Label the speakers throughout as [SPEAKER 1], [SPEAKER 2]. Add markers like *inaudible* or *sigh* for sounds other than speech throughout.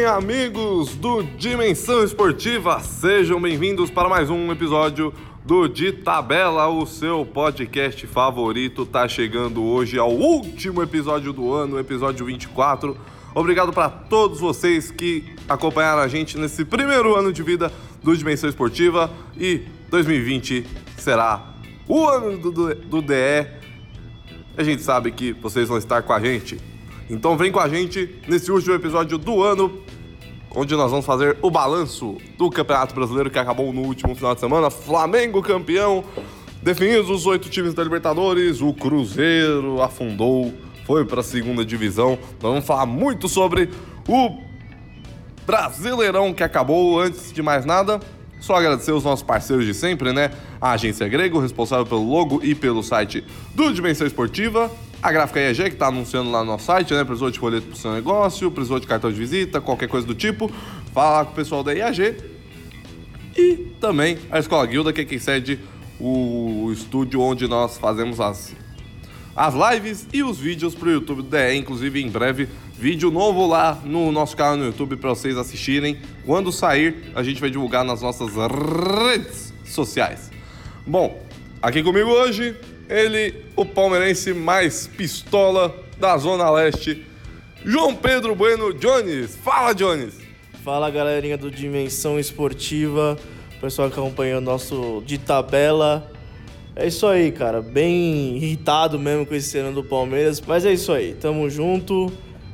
[SPEAKER 1] Bem, amigos do Dimensão Esportiva, sejam bem-vindos para mais um episódio do De Tabela, o seu podcast favorito. Tá chegando hoje ao último episódio do ano, episódio 24. Obrigado para todos vocês que acompanharam a gente nesse primeiro ano de vida do Dimensão Esportiva e 2020 será o ano do, do, do DE. A gente sabe que vocês vão estar com a gente. Então vem com a gente nesse último episódio do ano, onde nós vamos fazer o balanço do Campeonato Brasileiro que acabou no último final de semana. Flamengo campeão, definidos os oito times da Libertadores, o Cruzeiro afundou, foi para a segunda divisão. Nós vamos falar muito sobre o Brasileirão que acabou. Antes de mais nada, só agradecer os nossos parceiros de sempre, né? A Agência Grego, responsável pelo logo e pelo site do Dimensão Esportiva. A gráfica IEG, que está anunciando lá no nosso site, né? Precisou de folheto para o seu negócio, precisou de cartão de visita, qualquer coisa do tipo. Fala com o pessoal da IAG. E também a Escola Guilda, que é quem cede o estúdio onde nós fazemos as, as lives e os vídeos para o YouTube do DE. Inclusive, em breve, vídeo novo lá no nosso canal no YouTube para vocês assistirem. Quando sair, a gente vai divulgar nas nossas redes sociais. Bom, aqui comigo hoje ele, o palmeirense mais pistola da Zona Leste, João Pedro Bueno Jones. Fala, Jones!
[SPEAKER 2] Fala, galerinha do Dimensão Esportiva, pessoal que acompanha o nosso de tabela. É isso aí, cara. Bem irritado mesmo com esse ano do Palmeiras, mas é isso aí. Tamo junto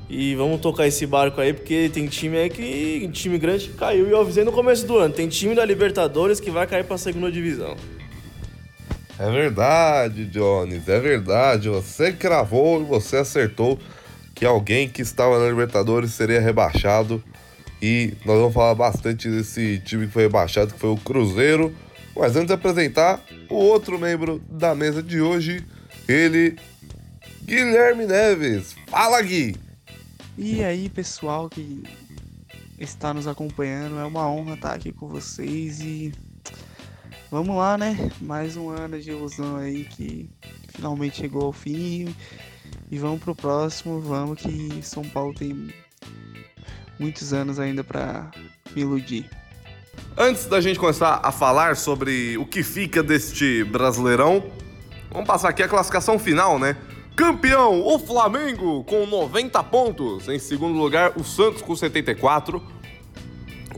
[SPEAKER 2] e vamos tocar esse barco aí, porque tem time aí que. time grande que caiu. E eu avisei no começo do ano: tem time da Libertadores que vai cair pra segunda divisão.
[SPEAKER 1] É verdade, Jones, é verdade. Você cravou e você acertou que alguém que estava na Libertadores seria rebaixado. E nós vamos falar bastante desse time que foi rebaixado, que foi o Cruzeiro. Mas antes de apresentar o outro membro da mesa de hoje, ele, Guilherme Neves. Fala, Gui!
[SPEAKER 3] E aí, pessoal que está nos acompanhando, é uma honra estar aqui com vocês e vamos lá, né? Mais um ano de ilusão aí que finalmente chegou ao fim. E vamos pro próximo, vamos que São Paulo tem muitos anos ainda para me iludir.
[SPEAKER 1] Antes da gente começar a falar sobre o que fica deste Brasileirão, vamos passar aqui a classificação final, né? Campeão, o Flamengo com 90 pontos. Em segundo lugar, o Santos com 74.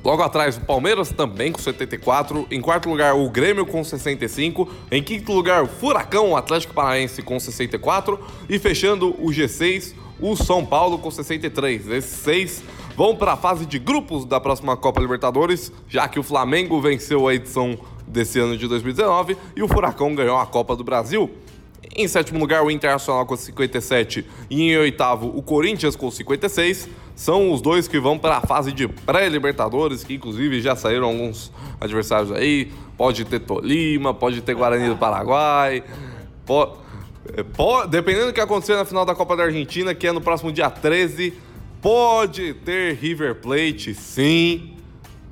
[SPEAKER 1] Logo atrás, o Palmeiras também com 74. Em quarto lugar, o Grêmio com 65. Em quinto lugar, o Furacão, o Atlético Paranaense com 64. E fechando o G6, o São Paulo com 63. Esses seis vão para a fase de grupos da próxima Copa Libertadores, já que o Flamengo venceu a edição desse ano de 2019 e o Furacão ganhou a Copa do Brasil. Em sétimo lugar, o Internacional com 57 e em oitavo, o Corinthians com 56. São os dois que vão para a fase de pré-Libertadores, que inclusive já saíram alguns adversários aí. Pode ter Tolima, pode ter Guarani do Paraguai. Pode, pode, dependendo do que acontecer na final da Copa da Argentina, que é no próximo dia 13, pode ter River Plate, sim.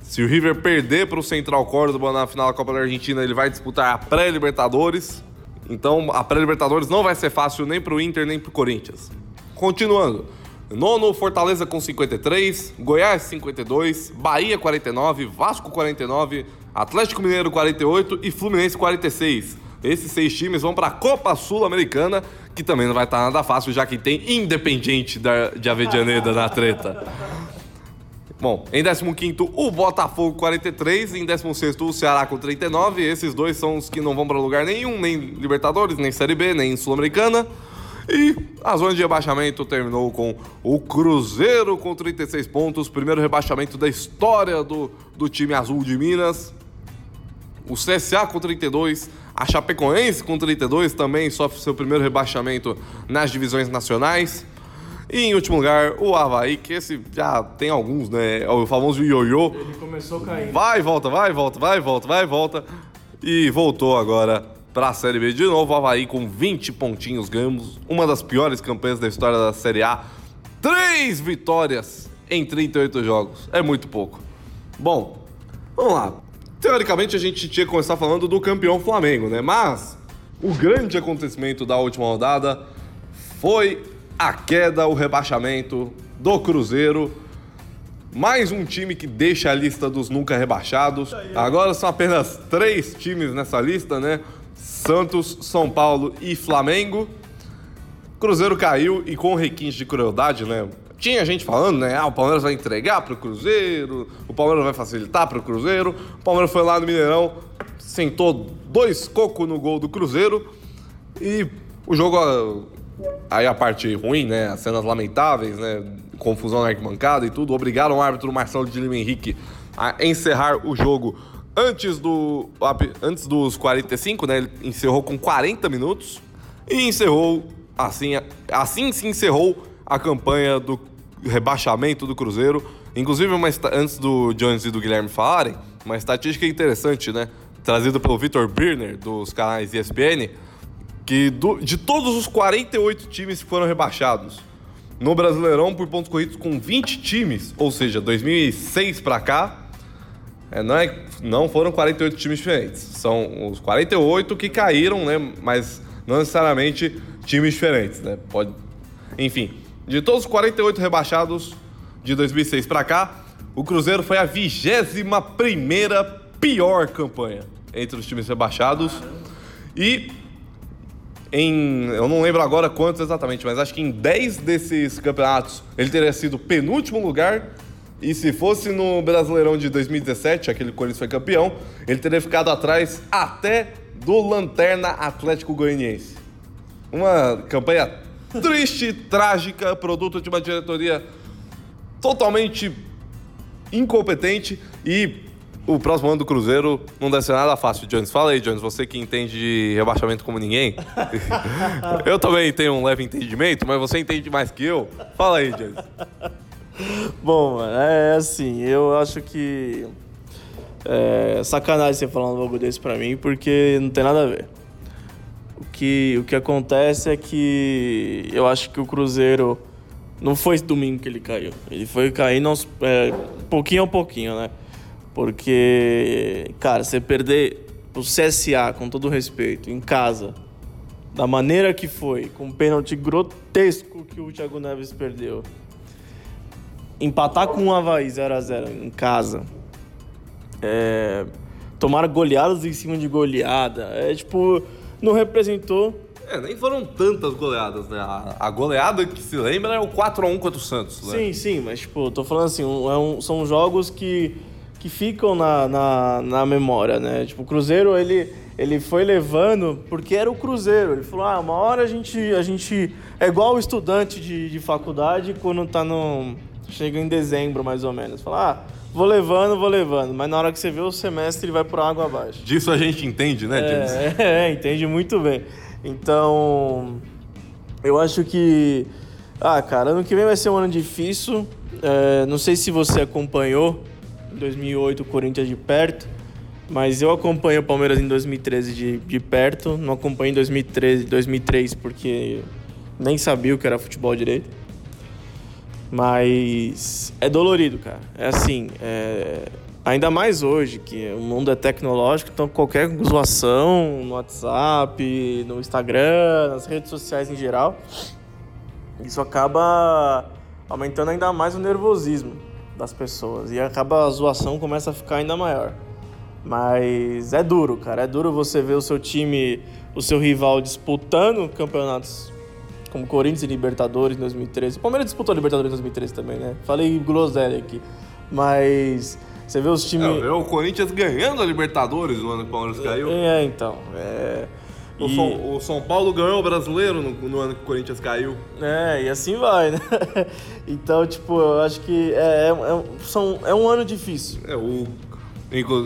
[SPEAKER 1] Se o River perder para o Central Córdoba na final da Copa da Argentina, ele vai disputar a pré-Libertadores. Então a pré-Libertadores não vai ser fácil nem para o Inter nem para o Corinthians. Continuando. Nono, Fortaleza com 53, Goiás 52, Bahia 49, Vasco 49, Atlético Mineiro 48 e Fluminense 46. Esses seis times vão para a Copa Sul-Americana, que também não vai estar nada fácil, já que tem Independiente de Avejaneda na treta. Bom, em 15 o Botafogo 43, em 16 o Ceará com 39. Esses dois são os que não vão para lugar nenhum, nem Libertadores, nem Série B, nem Sul-Americana. E a zona de rebaixamento terminou com o Cruzeiro com 36 pontos, primeiro rebaixamento da história do, do time azul de Minas. O CSA com 32, a Chapecoense com 32 também sofre seu primeiro rebaixamento nas divisões nacionais. E em último lugar, o Havaí, que esse já tem alguns, né? É o famoso ioiô.
[SPEAKER 2] Ele começou caindo.
[SPEAKER 1] Vai, volta, vai, volta, vai, volta, vai, volta. E voltou agora para a Série B de novo. Havaí com 20 pontinhos ganhos. Uma das piores campanhas da história da Série A. Três vitórias em 38 jogos. É muito pouco. Bom, vamos lá. Teoricamente a gente tinha que começar falando do campeão Flamengo, né? Mas o grande acontecimento da última rodada foi a queda, o rebaixamento do Cruzeiro. Mais um time que deixa a lista dos nunca rebaixados. Agora são apenas três times nessa lista, né? Santos, São Paulo e Flamengo. Cruzeiro caiu e com requinte de crueldade, né? Tinha gente falando, né? Ah, o Palmeiras vai entregar pro Cruzeiro, o Palmeiras vai facilitar pro Cruzeiro. O Palmeiras foi lá no Mineirão, sentou dois cocos no gol do Cruzeiro e o jogo. Aí a parte ruim, né? As cenas lamentáveis, né? Confusão na arquibancada e tudo, obrigaram o árbitro Marcelo de Lima Henrique a encerrar o jogo antes, do, antes dos 45, né? Ele encerrou com 40 minutos e encerrou assim, assim se encerrou a campanha do rebaixamento do Cruzeiro. Inclusive, uma, antes do Jones e do Guilherme falarem, uma estatística interessante, né? Trazida pelo Vitor Birner, dos canais ESPN, que do, de todos os 48 times que foram rebaixados no Brasileirão por pontos corridos com 20 times, ou seja, 2006 para cá, é, não, é, não foram 48 times diferentes. São os 48 que caíram, né? Mas não necessariamente times diferentes, né? Pode... Enfim, de todos os 48 rebaixados de 2006 para cá, o Cruzeiro foi a 21 pior campanha entre os times rebaixados. E em. Eu não lembro agora quantos exatamente, mas acho que em 10 desses campeonatos ele teria sido penúltimo lugar. E se fosse no Brasileirão de 2017, aquele que o Corinthians foi campeão, ele teria ficado atrás até do Lanterna Atlético Goianiense. Uma campanha triste, *laughs* trágica, produto de uma diretoria totalmente incompetente e o próximo ano do Cruzeiro não deve ser nada fácil, Jones. Fala aí, Jones, você que entende de rebaixamento como ninguém. *laughs* eu também tenho um leve entendimento, mas você entende mais que eu. Fala aí, Jones. *laughs*
[SPEAKER 2] Bom, é assim, eu acho que é sacanagem você falar um bagulho desse pra mim, porque não tem nada a ver. O que, o que acontece é que eu acho que o Cruzeiro não foi domingo que ele caiu. Ele foi caindo aos, é, pouquinho a pouquinho, né? Porque, cara, você perder o CSA, com todo respeito, em casa, da maneira que foi, com um pênalti grotesco que o Thiago Neves perdeu, empatar com o Havaí 0x0 em casa, é, tomar goleadas em cima de goleada, é tipo, não representou
[SPEAKER 1] é, nem foram tantas goleadas, né? A, a, goleada que se lembra é o 4x1 contra o Santos,
[SPEAKER 2] né? Sim, sim, mas, tipo, tô falando assim, um, é um, são jogos que que ficam na, na, na, memória, né? Tipo, o Cruzeiro, ele, ele foi levando porque era o Cruzeiro. Ele falou, ah, uma hora a gente, a gente é igual o estudante de, de faculdade quando tá no... chega em dezembro, mais ou menos. Fala, ah, vou levando, vou levando. Mas na hora que você vê o semestre, ele vai por água abaixo.
[SPEAKER 1] Disso a gente entende, né, James?
[SPEAKER 2] É, *laughs* é, entende muito bem. Então, eu acho que... Ah, cara, ano que vem vai ser um ano difícil. É, não sei se você acompanhou 2008 o Corinthians de perto, mas eu acompanho o Palmeiras em 2013 de, de perto, não acompanho em 2013, 2003 porque nem sabia o que era futebol direito. Mas é dolorido, cara. É assim, é... ainda mais hoje, que o mundo é tecnológico, então qualquer zoação no WhatsApp, no Instagram, nas redes sociais em geral, isso acaba aumentando ainda mais o nervosismo das pessoas. E acaba a zoação começa a ficar ainda maior. Mas é duro, cara. É duro você ver o seu time, o seu rival disputando campeonatos como Corinthians e Libertadores em 2013. O Palmeiras disputou a Libertadores em 2013 também, né? Falei groselha aqui. Mas você vê os times.
[SPEAKER 1] É, o Corinthians ganhando a Libertadores no ano que o Palmeiras caiu.
[SPEAKER 2] É, então. É.
[SPEAKER 1] O, e... São, o, São, Paulo ganhou o brasileiro no, no, ano que o Corinthians caiu.
[SPEAKER 2] É, e assim vai, *laughs* né? então, tipo, eu acho que é, é, é, são, é um ano difícil.
[SPEAKER 1] É, o,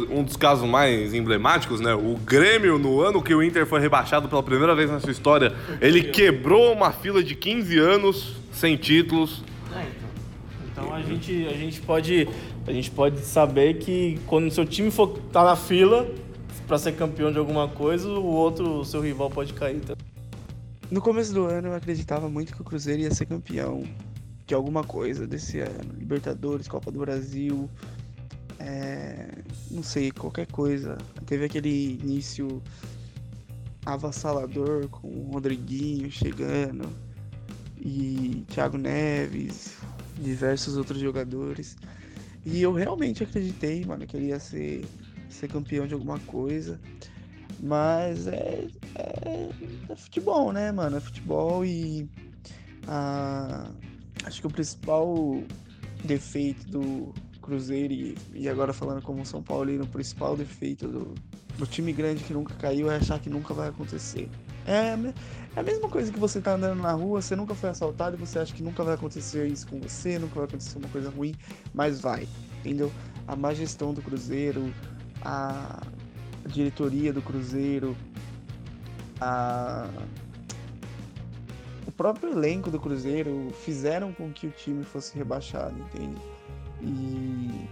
[SPEAKER 1] um dos casos mais emblemáticos, né? O Grêmio, no ano que o Inter foi rebaixado pela primeira vez na sua história, ele quebrou uma fila de 15 anos sem títulos.
[SPEAKER 2] É, então. então a gente, a gente pode a gente pode saber que quando o seu time for tá na fila, para ser campeão de alguma coisa, o outro, o seu rival pode cair. Tá?
[SPEAKER 3] No começo do ano eu acreditava muito que o Cruzeiro ia ser campeão de alguma coisa desse ano. Libertadores, Copa do Brasil, é, não sei, qualquer coisa. Teve aquele início avassalador com o Rodriguinho chegando e Thiago Neves, diversos outros jogadores. E eu realmente acreditei, mano, que ele ia ser, ser campeão de alguma coisa. Mas é, é, é futebol, né, mano? É futebol e. A, acho que o principal defeito do Cruzeiro, e, e agora falando como São Paulino, o principal defeito do, do time grande que nunca caiu é achar que nunca vai acontecer. É, é a mesma coisa que você tá andando na rua, você nunca foi assaltado e você acha que nunca vai acontecer isso com você, nunca vai acontecer uma coisa ruim, mas vai, entendeu? A má gestão do Cruzeiro, a diretoria do Cruzeiro, a o próprio elenco do Cruzeiro fizeram com que o time fosse rebaixado, entende? E,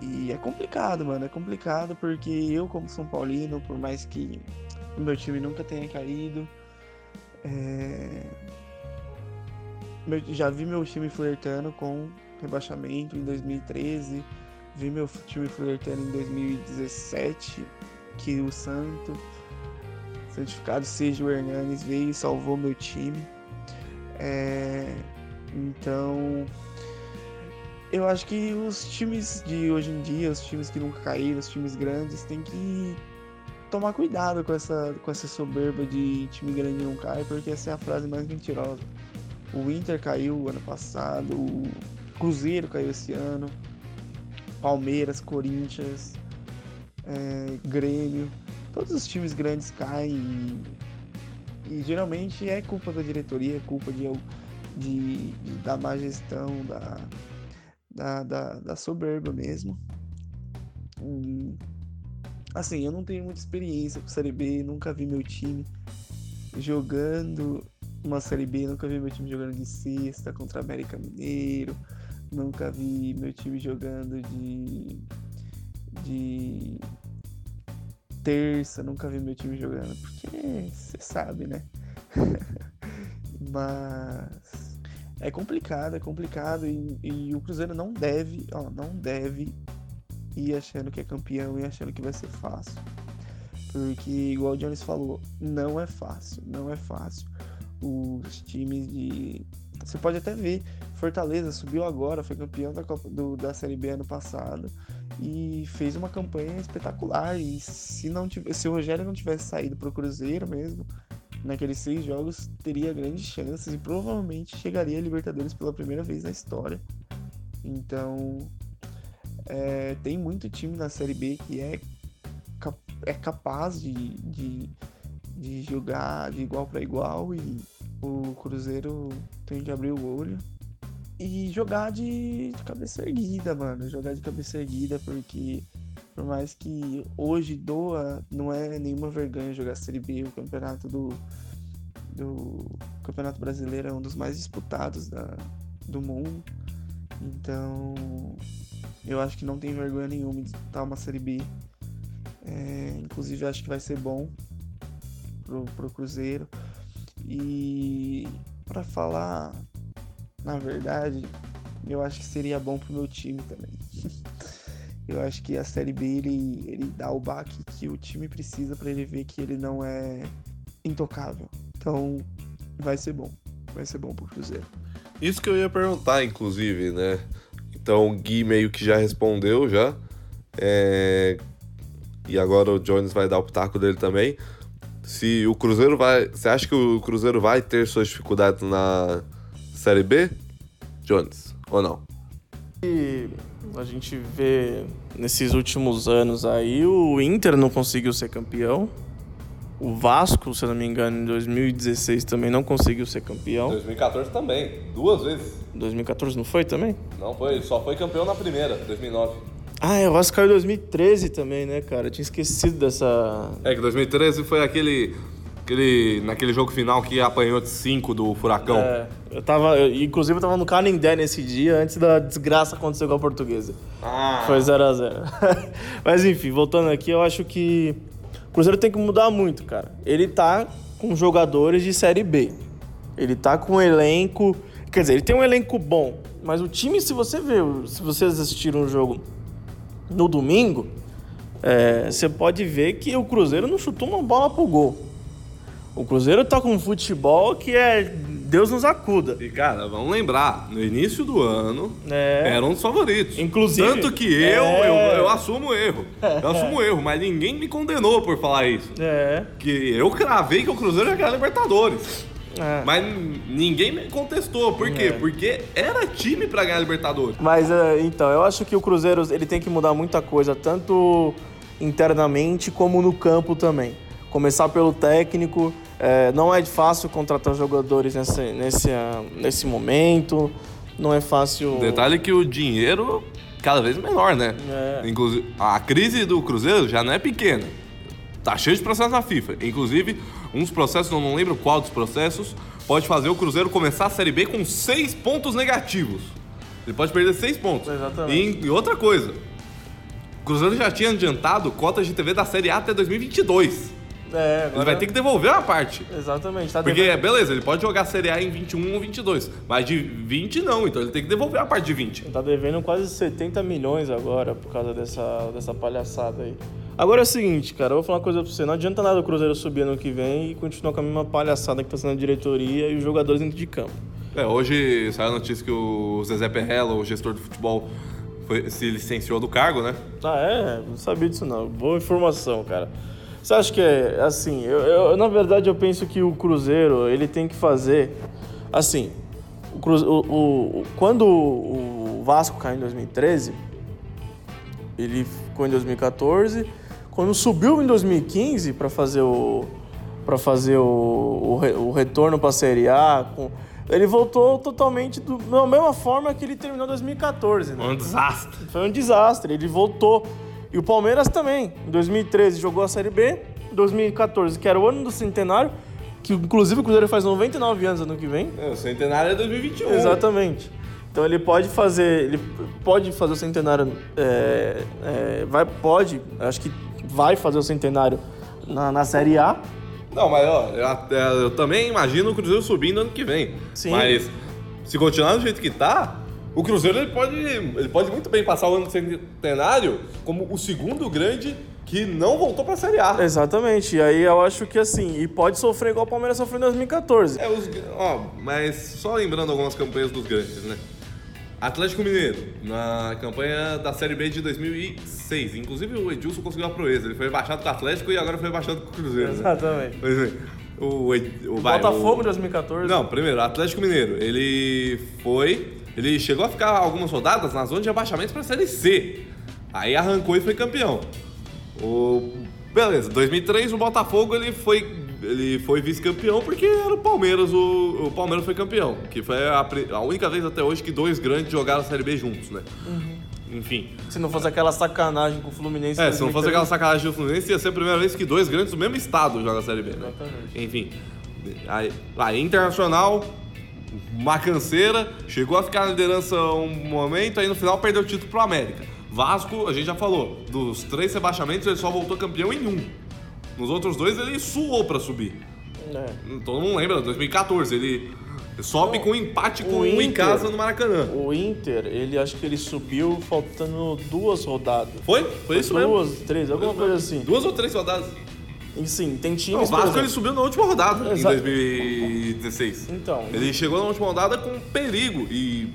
[SPEAKER 3] e é complicado, mano, é complicado porque eu como São Paulino, por mais que o meu time nunca tenha caído, é... Já vi meu time flertando com rebaixamento em 2013, vi meu time flertando em 2017, que o Santo, certificado seja o Hernanes, veio e salvou meu time. É... Então, eu acho que os times de hoje em dia, os times que nunca caíram, os times grandes, têm que tomar cuidado com essa, com essa soberba de time grande não cai, porque essa é a frase mais mentirosa. O Inter caiu ano passado, o Cruzeiro caiu esse ano, Palmeiras, Corinthians, é, Grêmio, todos os times grandes caem e, e, geralmente é culpa da diretoria, é culpa de, de, de da má gestão, da, da, da, da soberba mesmo. E, Assim, eu não tenho muita experiência com Série B, nunca vi meu time jogando uma Série B, nunca vi meu time jogando de sexta contra América Mineiro, nunca vi meu time jogando de. de. terça, nunca vi meu time jogando, porque você sabe, né? *laughs* Mas. É complicado, é complicado e, e o Cruzeiro não deve, ó, não deve e achando que é campeão e achando que vai ser fácil. Porque, igual o Jones falou, não é fácil, não é fácil. Os times de. Você pode até ver, Fortaleza subiu agora, foi campeão da, Copa, do, da Série B ano passado e fez uma campanha espetacular. E se, não tivesse, se o Rogério não tivesse saído para o Cruzeiro mesmo, naqueles seis jogos, teria grandes chances e provavelmente chegaria a Libertadores pela primeira vez na história. Então, é, tem muito time na Série B que é, é capaz de, de, de jogar de igual para igual e o Cruzeiro tem que abrir o olho e jogar de, de cabeça erguida, mano. Jogar de cabeça erguida porque por mais que hoje doa, não é nenhuma vergonha jogar Série B, o campeonato do, do Campeonato Brasileiro é um dos mais disputados da, do mundo. Então, eu acho que não tem vergonha nenhuma de disputar uma Série B. É, inclusive, acho que vai ser bom pro, pro Cruzeiro. E para falar, na verdade, eu acho que seria bom pro meu time também. Eu acho que a Série B ele, ele dá o baque que o time precisa para ele ver que ele não é intocável. Então, vai ser bom. Vai ser bom pro Cruzeiro.
[SPEAKER 1] Isso que eu ia perguntar, inclusive, né? Então o Gui meio que já respondeu já. É... E agora o Jones vai dar o pitaco dele também. Se o Cruzeiro vai. Você acha que o Cruzeiro vai ter suas dificuldades na Série B? Jones, ou não?
[SPEAKER 2] E a gente vê nesses últimos anos aí, o Inter não conseguiu ser campeão. O Vasco, se eu não me engano, em 2016 também não conseguiu ser campeão.
[SPEAKER 1] 2014 também, duas vezes.
[SPEAKER 2] 2014 não foi também?
[SPEAKER 1] Não foi, só foi campeão na primeira, 2009.
[SPEAKER 2] Ah, é, o Vasco caiu em 2013 também, né, cara? Eu tinha esquecido dessa.
[SPEAKER 1] É que 2013 foi aquele. Aquele naquele jogo final que apanhou de 5 do Furacão.
[SPEAKER 2] É, eu tava. Eu, inclusive eu tava no Canindé nesse dia, antes da desgraça acontecer com a portuguesa.
[SPEAKER 1] Ah.
[SPEAKER 2] Foi 0x0. *laughs* Mas enfim, voltando aqui, eu acho que Cruzeiro tem que mudar muito, cara. Ele tá com jogadores de Série B. Ele tá com um elenco. Quer dizer, ele tem um elenco bom. Mas o time, se você ver, se vocês assistiram o jogo no domingo, é, você pode ver que o Cruzeiro não chutou uma bola pro gol. O Cruzeiro tá com um futebol que é Deus nos acuda.
[SPEAKER 1] E, cara, vamos lembrar, no início do ano,
[SPEAKER 2] É.
[SPEAKER 1] eram os favoritos.
[SPEAKER 2] Inclusive-
[SPEAKER 1] Tanto que eu,
[SPEAKER 2] É.
[SPEAKER 1] eu, eu assumo o erro. Eu assumo o erro, mas ninguém me condenou por falar isso.
[SPEAKER 2] É.
[SPEAKER 1] Que eu cravei que o Cruzeiro ia ganhar Libertadores.
[SPEAKER 2] é.
[SPEAKER 1] Mas ninguém me contestou. Por quê?
[SPEAKER 2] É.
[SPEAKER 1] Porque era time pra ganhar Libertadores.
[SPEAKER 2] Mas é, então, eu acho que o Cruzeiro ele tem que mudar muita coisa, tanto internamente como no campo também. Começar pelo técnico. É, não é fácil contratar jogadores nesse, nesse, ah, nesse momento. Não é fácil.
[SPEAKER 1] Detalhe que o dinheiro cada vez menor, né?
[SPEAKER 2] É.
[SPEAKER 1] Inclusive, a crise do Cruzeiro já não é pequena. Tá cheio de processos na FIFA. Inclusive, dos processos, eu não lembro qual dos processos, pode fazer o Cruzeiro começar a Série B com seis pontos negativos. Ele pode perder seis pontos.
[SPEAKER 2] Exatamente.
[SPEAKER 1] E, e outra coisa, o Cruzeiro já tinha adiantado cotas de TV da Série A até 2022.
[SPEAKER 2] É,
[SPEAKER 1] Ele
[SPEAKER 2] agora-
[SPEAKER 1] vai ter que devolver uma parte.
[SPEAKER 2] Exatamente. Tá
[SPEAKER 1] Porque,
[SPEAKER 2] devendo-
[SPEAKER 1] beleza, ele pode jogar Série A em 21 ou 22, mas de 20 não, então ele tem que devolver a parte de 20.
[SPEAKER 2] Tá devendo quase 70 milhões agora por causa dessa, dessa palhaçada aí. Agora é o seguinte, cara, eu vou falar uma coisa pra você. Não adianta nada o Cruzeiro subir ano que vem e continuar com a mesma palhaçada que tá sendo a diretoria e os jogadores dentro de campo.
[SPEAKER 1] É, hoje saiu a notícia que o Zezé Perrella, o gestor do futebol, foi- se licenciou do cargo, né?
[SPEAKER 2] Ah, é? Não sabia disso não. Boa informação, cara. Você acha que é assim? Eu, eu- na verdade, eu penso que o Cruzeiro ele tem que fazer assim. O Cruze- o- o- quando o Vasco caiu em 2013, ele ficou em 2014. Quando subiu em 2015 para fazer o para fazer o, o, o retorno para a Série A, com- ele voltou totalmente do- da mesma forma que ele terminou em 2014, né?
[SPEAKER 1] Um desastre.
[SPEAKER 2] Foi um desastre, ele voltou. E o Palmeiras também. Em 2013 jogou a Série B, em 2014, que era o ano do centenário, que inclusive o Cruzeiro faz 99 anos ano que vem.
[SPEAKER 1] É, o centenário é 2021.
[SPEAKER 2] Exatamente. Então ele pode fazer, ele pode fazer o centenário, é, é, vai, pode, acho que vai fazer o centenário na, na Série A.
[SPEAKER 1] Não, mas ó, eu, até- eu também imagino o Cruzeiro subindo ano que vem.
[SPEAKER 2] Sim.
[SPEAKER 1] Mas se continuar do jeito que tá, o Cruzeiro ele pode, ele pode muito bem passar o ano do centenário como o segundo grande que não voltou pra Série A.
[SPEAKER 2] Exatamente. E aí eu acho que assim, e pode sofrer igual o Palmeiras sofreu em 2014.
[SPEAKER 1] É, os, ó, mas só lembrando algumas campanhas dos grandes, né? Atlético Mineiro, na campanha da Série B de 2006. Inclusive o Edilson conseguiu a proeza. Ele foi rebaixado com o Atlético e agora foi rebaixado com o Cruzeiro. né?
[SPEAKER 2] Exatamente.
[SPEAKER 1] Pois é. O, o, vai,
[SPEAKER 2] Botafogo
[SPEAKER 1] o-
[SPEAKER 2] em 2014.
[SPEAKER 1] Não, primeiro, Atlético Mineiro. Ele foi. Ele chegou a ficar algumas rodadas na zona de abaixamento pra Série C. Aí arrancou e foi campeão. O, beleza, 2003 o Botafogo ele foi, ele foi vice-campeão porque era o Palmeiras, o, o Palmeiras foi campeão. Que foi a, a única vez até hoje que dois grandes jogaram a Série B juntos, né? Enfim.
[SPEAKER 2] Se não fosse aquela sacanagem com o Fluminense.
[SPEAKER 1] É, se não
[SPEAKER 2] 2013.
[SPEAKER 1] fosse aquela sacanagem do Fluminense, ia ser a primeira vez que dois grandes do mesmo estado jogam a Série B, né?
[SPEAKER 2] Exatamente.
[SPEAKER 1] Enfim. Aí, aí, Internacional, uma canseira, chegou a ficar na liderança um momento, aí no final perdeu o título pro América. Vasco, a gente já falou, dos três rebaixamentos ele só voltou campeão em um. Nos outros dois ele suou pra subir.
[SPEAKER 2] É.
[SPEAKER 1] Todo mundo lembra, 2014, ele sobe com um empate com
[SPEAKER 2] o
[SPEAKER 1] um em
[SPEAKER 2] Inter-
[SPEAKER 1] casa no Maracanã.
[SPEAKER 2] O Inter, ele acho que ele subiu faltando duas rodadas.
[SPEAKER 1] Foi? Foi isso mesmo.
[SPEAKER 2] Duas, três, alguma coisa assim.
[SPEAKER 1] Duas ou três rodadas.
[SPEAKER 2] E sim, tem
[SPEAKER 1] Não,
[SPEAKER 2] times.
[SPEAKER 1] o
[SPEAKER 2] por
[SPEAKER 1] Vasco ele subiu na última rodada, em 2016.
[SPEAKER 2] Então.
[SPEAKER 1] Ele chegou na última rodada com perigo e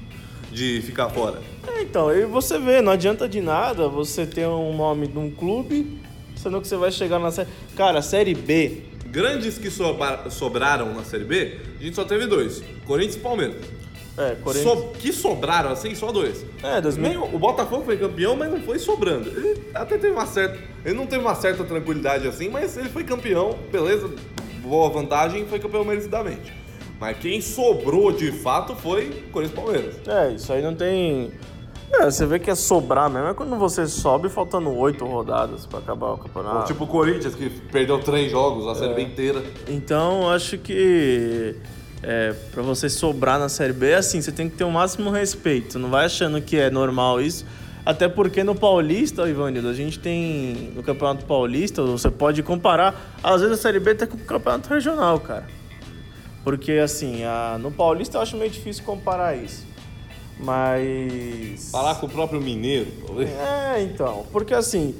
[SPEAKER 1] de ficar fora.
[SPEAKER 2] É, então, aí você vê, não adianta de nada você ter um nome de um clube, sendo que você vai chegar na série. Cara, série B.
[SPEAKER 1] Grandes que sobra- sobraram na Série B, a gente só teve dois: Corinthians e Palmeiras.
[SPEAKER 2] É, Corinthians.
[SPEAKER 1] So- que sobraram assim, só dois.
[SPEAKER 2] É, 2000.
[SPEAKER 1] Nem o Botafogo foi campeão, mas não foi sobrando. Ele até teve uma certa. Ele não teve uma certa tranquilidade assim, mas ele foi campeão, beleza, boa vantagem, foi campeão merecidamente. Mas quem sobrou de fato foi Corinthians Palmeiras.
[SPEAKER 2] É, isso aí não tem. É, você vê que é sobrar mesmo, é quando você sobe faltando oito rodadas pra acabar o campeonato.
[SPEAKER 1] Tipo o Corinthians, que perdeu três jogos, a Série B inteira.
[SPEAKER 2] Então, acho que é, para você sobrar na Série B, assim, você tem que ter o máximo respeito. Não vai achando que é normal isso. Até porque no Paulista, Ivanildo, a gente tem no Campeonato Paulista, você pode comparar, às vezes a Série B até com o Campeonato Regional, cara. Porque, assim, a- no Paulista eu acho meio difícil comparar isso. Mas.
[SPEAKER 1] Falar com o próprio Mineiro, talvez.
[SPEAKER 2] É, então. Porque assim,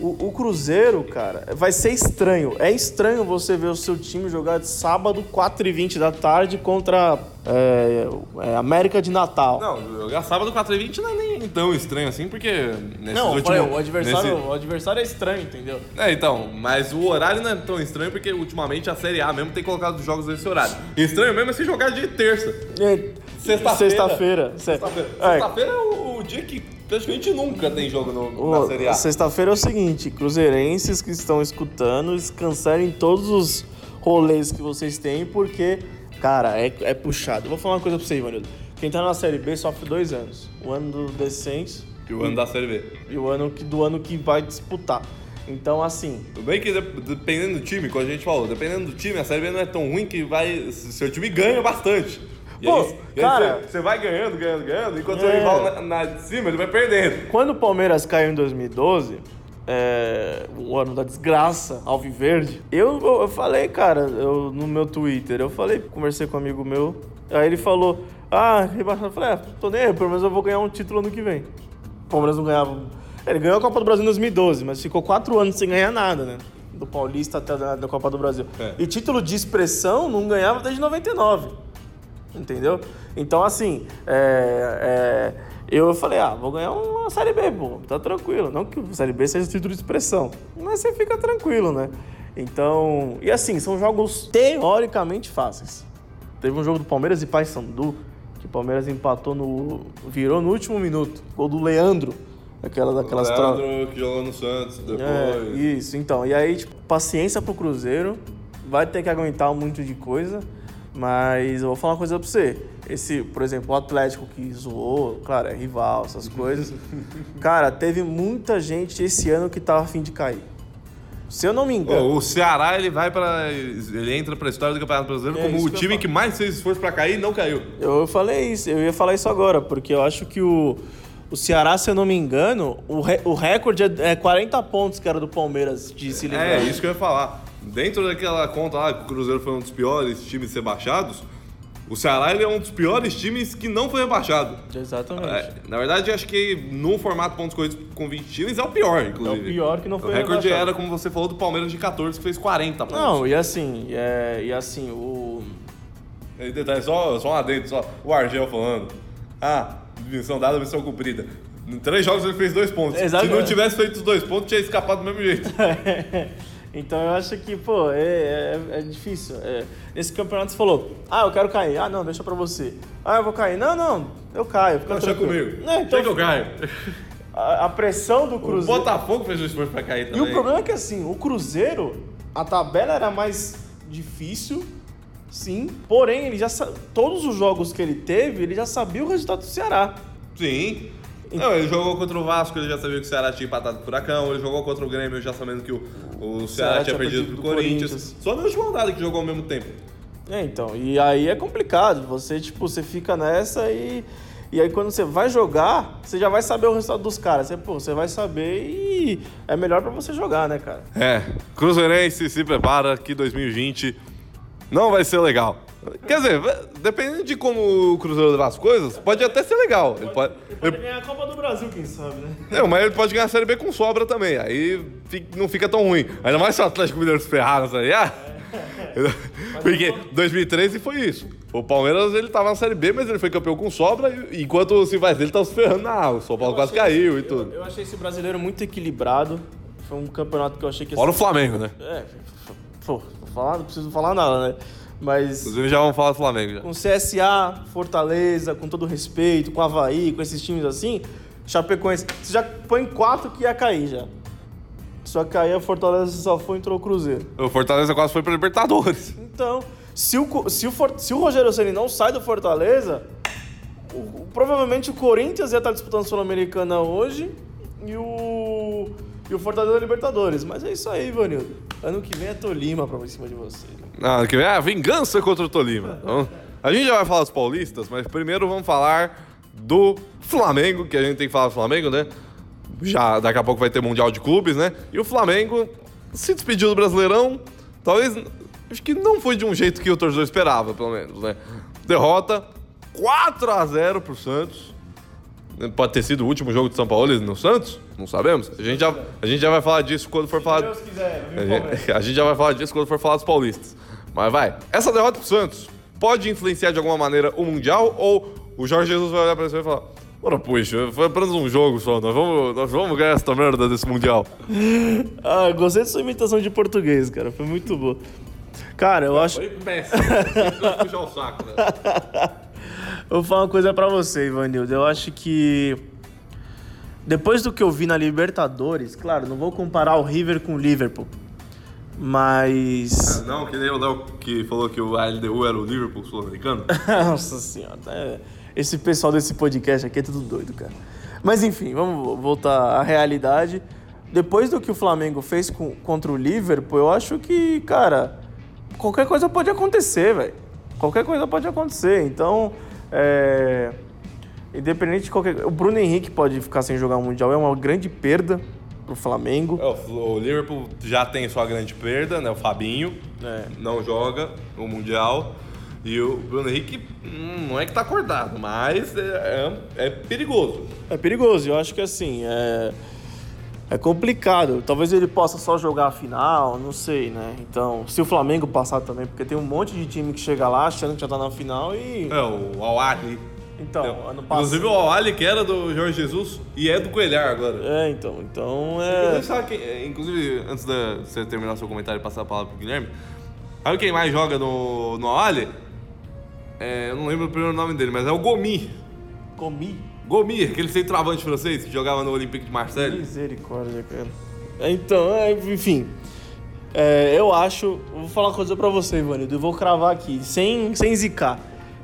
[SPEAKER 2] O, o Cruzeiro, cara, vai ser estranho. É estranho você ver o seu time jogar de sábado, 4h20 da tarde, contra é, é, América de Natal.
[SPEAKER 1] Não, jogar sábado 4h20 não é nem tão estranho assim, porque
[SPEAKER 2] Não,
[SPEAKER 1] últimos...
[SPEAKER 2] falei, o, adversário,
[SPEAKER 1] nesse-
[SPEAKER 2] o adversário é estranho, entendeu?
[SPEAKER 1] É, então, mas o horário não é tão estranho porque ultimamente a Série A mesmo tem colocado os jogos nesse horário. Estranho mesmo é se jogar de terça.
[SPEAKER 2] É,
[SPEAKER 1] Sexta-feira.
[SPEAKER 2] Sexta-feira. Se-
[SPEAKER 1] Sexta-feira
[SPEAKER 2] É,
[SPEAKER 1] Sexta-feira é o, o dia que praticamente nunca tem jogo no, na Série
[SPEAKER 2] o-
[SPEAKER 1] A.
[SPEAKER 2] Sexta-feira é o seguinte, cruzeirenses que estão escutando, cancelem todos os rolês que vocês têm, porque, cara, é, é puxado. Eu vou falar uma coisa pra você, Ivanildo. Quem tá na Série B sofre dois anos. O ano do descenso
[SPEAKER 1] E o ano da Série B.
[SPEAKER 2] e o ano que, do ano que vai disputar. Então, assim,
[SPEAKER 1] Tudo bem que de- dependendo do time, como a gente falou, dependendo do time, a Série B não é tão ruim que vai. Seu time ganha bastante. E
[SPEAKER 2] Pô,
[SPEAKER 1] aí,
[SPEAKER 2] cara-
[SPEAKER 1] você, vai ganhando, ganhando, ganhando, enquanto
[SPEAKER 2] É.
[SPEAKER 1] seu rival na, na de cima, ele vai perdendo.
[SPEAKER 2] Quando o Palmeiras caiu em 2012, é, o ano da desgraça, Alviverde, eu, eu, eu falei, cara, eu, no meu Twitter, eu falei, conversei com um amigo meu, aí ele falou, ah, rebaixado. Eu falei, ah, tô nem aí, pelo menos eu vou ganhar um título ano que vem. O Palmeiras não ganhava. Ele ganhou a Copa do Brasil em 2012, mas ficou quatro anos sem ganhar nada, né? Do Paulista até da Copa do Brasil.
[SPEAKER 1] É.
[SPEAKER 2] E título de expressão não ganhava desde 99. Entendeu? Então, assim, é, é, eu falei, ah, vou ganhar uma Série B, pô, tá tranquilo. Não que a Série B seja título de expressão, mas você fica tranquilo, né? Então, e assim, são jogos teoricamente fáceis. Teve um jogo do Palmeiras e Paysandu, que o Palmeiras empatou no. virou no último minuto. Gol do Leandro, aquela daquelas.
[SPEAKER 1] Leandro, que jogou no Santos depois.
[SPEAKER 2] É, isso, então. E aí, tipo, paciência pro Cruzeiro. Vai ter que aguentar um monte de coisa. Mas eu vou falar uma coisa pra você. Esse, por exemplo, o Atlético que zoou, claro, é rival, essas coisas. *laughs* Cara, teve muita gente esse ano que tava a fim de cair. Se eu não me engano.
[SPEAKER 1] Pô, o Ceará, ele vai para Ele entra pra história do Campeonato Brasileiro
[SPEAKER 2] É,
[SPEAKER 1] como o
[SPEAKER 2] que
[SPEAKER 1] time
[SPEAKER 2] falo.
[SPEAKER 1] que mais fez esforço pra cair e não caiu.
[SPEAKER 2] Eu falei isso, eu ia falar isso agora, porque eu acho que o, o Ceará, se eu não me engano, o, re- o recorde é, é 40 pontos que era do Palmeiras de se livrar.
[SPEAKER 1] É, isso que eu ia falar. Dentro daquela conta lá que o Cruzeiro foi um dos piores times rebaixados, o Ceará ele é um dos piores times que não foi rebaixado.
[SPEAKER 2] Exatamente.
[SPEAKER 1] É, na verdade, acho que no formato pontos corridos com 20 times é o pior, inclusive.
[SPEAKER 2] É o pior que não foi
[SPEAKER 1] O recorde
[SPEAKER 2] rebaixado.
[SPEAKER 1] era, como você falou, do Palmeiras de 14, que fez 40 pontos.
[SPEAKER 2] Não, e assim, é, e assim, o.
[SPEAKER 1] Detalhe, só, só um adendo, só o Argel falando. Ah, missão dada, missão cumprida. Em três jogos ele fez dois pontos.
[SPEAKER 2] Exato.
[SPEAKER 1] Se não tivesse feito os dois pontos, tinha escapado do mesmo jeito. *laughs*
[SPEAKER 2] então eu acho que, pô, é, é, é difícil. É, nesse campeonato você falou, ah, eu quero cair. Ah, não, deixa pra você. Ah, eu vou cair. Não, não, eu caio. Fica
[SPEAKER 1] Deixa comigo.
[SPEAKER 2] É, então,
[SPEAKER 1] Chega que eu caio.
[SPEAKER 2] a, a pressão do
[SPEAKER 1] O
[SPEAKER 2] Cruzeiro.
[SPEAKER 1] Botafogo fez o esforço pra cair
[SPEAKER 2] E
[SPEAKER 1] também.
[SPEAKER 2] o problema é que assim, o Cruzeiro, a tabela era mais difícil, sim. Porém, ele já sa- todos os jogos que ele teve, ele já sabia o resultado do Ceará.
[SPEAKER 1] Sim. Não, ele jogou contra o Vasco, ele já sabia que o Ceará tinha empatado o Furacão. Ele jogou contra o Grêmio, já sabendo que o, o Ceará, tinha, perdido pro Corinthians.
[SPEAKER 2] Corinthians.
[SPEAKER 1] Só na última rodada que jogou ao mesmo tempo.
[SPEAKER 2] É, então, e aí é complicado. Você, tipo, você fica nessa e. E aí quando você vai jogar, você já vai saber o resultado dos caras. Você, pô, você vai saber e é melhor pra você jogar, né, cara?
[SPEAKER 1] É, Cruzeirense se prepara que 2020 não vai ser legal. Quer dizer, dependendo de como o Cruzeiro levar as coisas, pode até ser legal. Ele pode, ele-
[SPEAKER 2] ganhar a Copa do Brasil, quem sabe, né?
[SPEAKER 1] não, mas ele pode ganhar a Série B com sobra também. Aí não fica tão ruim. Ainda mais se o Atlético Mineiro se ferrar na Série A. *laughs* Porque 2013 foi isso. O Palmeiras ele tava na Série B, mas ele foi campeão com sobra, enquanto o Silvais dele tava se ferrando na A. O São Paulo quase caiu e tudo.
[SPEAKER 2] Eu achei esse brasileiro muito equilibrado. Foi um campeonato que eu achei que.
[SPEAKER 1] Fora o Flamengo, né?
[SPEAKER 2] É, pô, vou falar, não preciso falar nada, né? Mas
[SPEAKER 1] Inclusive já vamos falar do Flamengo já.
[SPEAKER 2] com CSA, Fortaleza, com todo respeito, com Havaí, com esses times assim, Chapecoense, você já põe quatro que ia cair já. Só que aí a Fortaleza só foi e entrou o Cruzeiro.
[SPEAKER 1] O Fortaleza quase foi pra Libertadores.
[SPEAKER 2] Então, se o, se o, se o Rogério Ceni não sai do Fortaleza, o- provavelmente o Corinthians ia estar disputando a Sul-Americana hoje e o, e o Fortaleza Libertadores. Mas é isso aí, Ivanildo. Ano que vem é Tolima pra cima de você.
[SPEAKER 1] Não, que vem é a vingança contra o Tolima. A gente já vai falar dos paulistas, mas primeiro vamos falar do Flamengo, que a gente tem que falar do Flamengo, né? Já daqui a pouco vai ter Mundial de Clubes, né? E o Flamengo se despediu do Brasileirão. Talvez. Acho que não foi de um jeito que o torcedor esperava, pelo menos, né? Derrota 4 a 0 pro Santos. Pode ter sido o último jogo de São Paulo no Santos? Não sabemos. A gente já, a gente já vai falar disso quando for falar.
[SPEAKER 2] Deus quiser,
[SPEAKER 1] A gente, *laughs* a gente já vai falar disso quando for falar dos paulistas. Mas vai. Essa derrota pro Santos pode influenciar de alguma maneira o Mundial ou o Jorge Jesus vai olhar pra você e falar. Ora, puxa, foi apenas um jogo só, nós vamos, nós vamos ganhar essa merda desse Mundial. *laughs*
[SPEAKER 2] Ah, gostei da sua imitação de português, cara. Foi muito boa. Cara, eu acho.
[SPEAKER 1] Foi péssimo. puxar o saco, né? *laughs*
[SPEAKER 2] Eu vou falar uma coisa pra você, Ivanildo. Eu acho que. Depois do que eu vi na Libertadores, claro, não vou comparar o River com o Liverpool. Mas.
[SPEAKER 1] Não, que nem o Léo que falou que o LDU era o Liverpool sul-americano. *laughs*
[SPEAKER 2] Nossa senhora, é- esse pessoal desse podcast aqui é tudo doido, cara. Mas enfim, vamos voltar à realidade. Depois do que o Flamengo fez com- contra o Liverpool, eu acho que, cara, qualquer coisa pode acontecer, velho. Qualquer coisa pode acontecer. Então, é. Independente de qualquer. O Bruno Henrique pode ficar sem jogar o Mundial, é uma grande perda pro Flamengo.
[SPEAKER 1] É, o Liverpool já tem sua grande perda, né? O Fabinho
[SPEAKER 2] É.
[SPEAKER 1] não joga o Mundial. E o Bruno Henrique hum, não é que tá acordado, mas é, é, é perigoso.
[SPEAKER 2] É perigoso, eu acho que assim, é, é complicado. Talvez ele possa só jogar a final, não sei, né? Então, se o Flamengo passar também, porque tem um monte de time que chega lá achando que já tá na final e.
[SPEAKER 1] É, o Al-Ali.
[SPEAKER 2] Então, ano passado.
[SPEAKER 1] Inclusive o Al-Ali, que era do Jorge Jesus e é do Coelhar agora.
[SPEAKER 2] É, então, então é.
[SPEAKER 1] quem- é, inclusive, antes de você terminar seu comentário e passar a palavra pro Guilherme, sabe quem mais joga no, no Al-Ali? É, eu não lembro o primeiro nome dele, mas é o Gomi.
[SPEAKER 2] Comi.
[SPEAKER 1] Gomi, aquele centroavante francês que jogava no Olympique de Marseille.
[SPEAKER 2] Misericórdia, cara. Então, é, enfim. É, eu acho. Vou falar uma coisa pra você, Ivanildo. Eu vou cravar aqui, sem, sem zicar.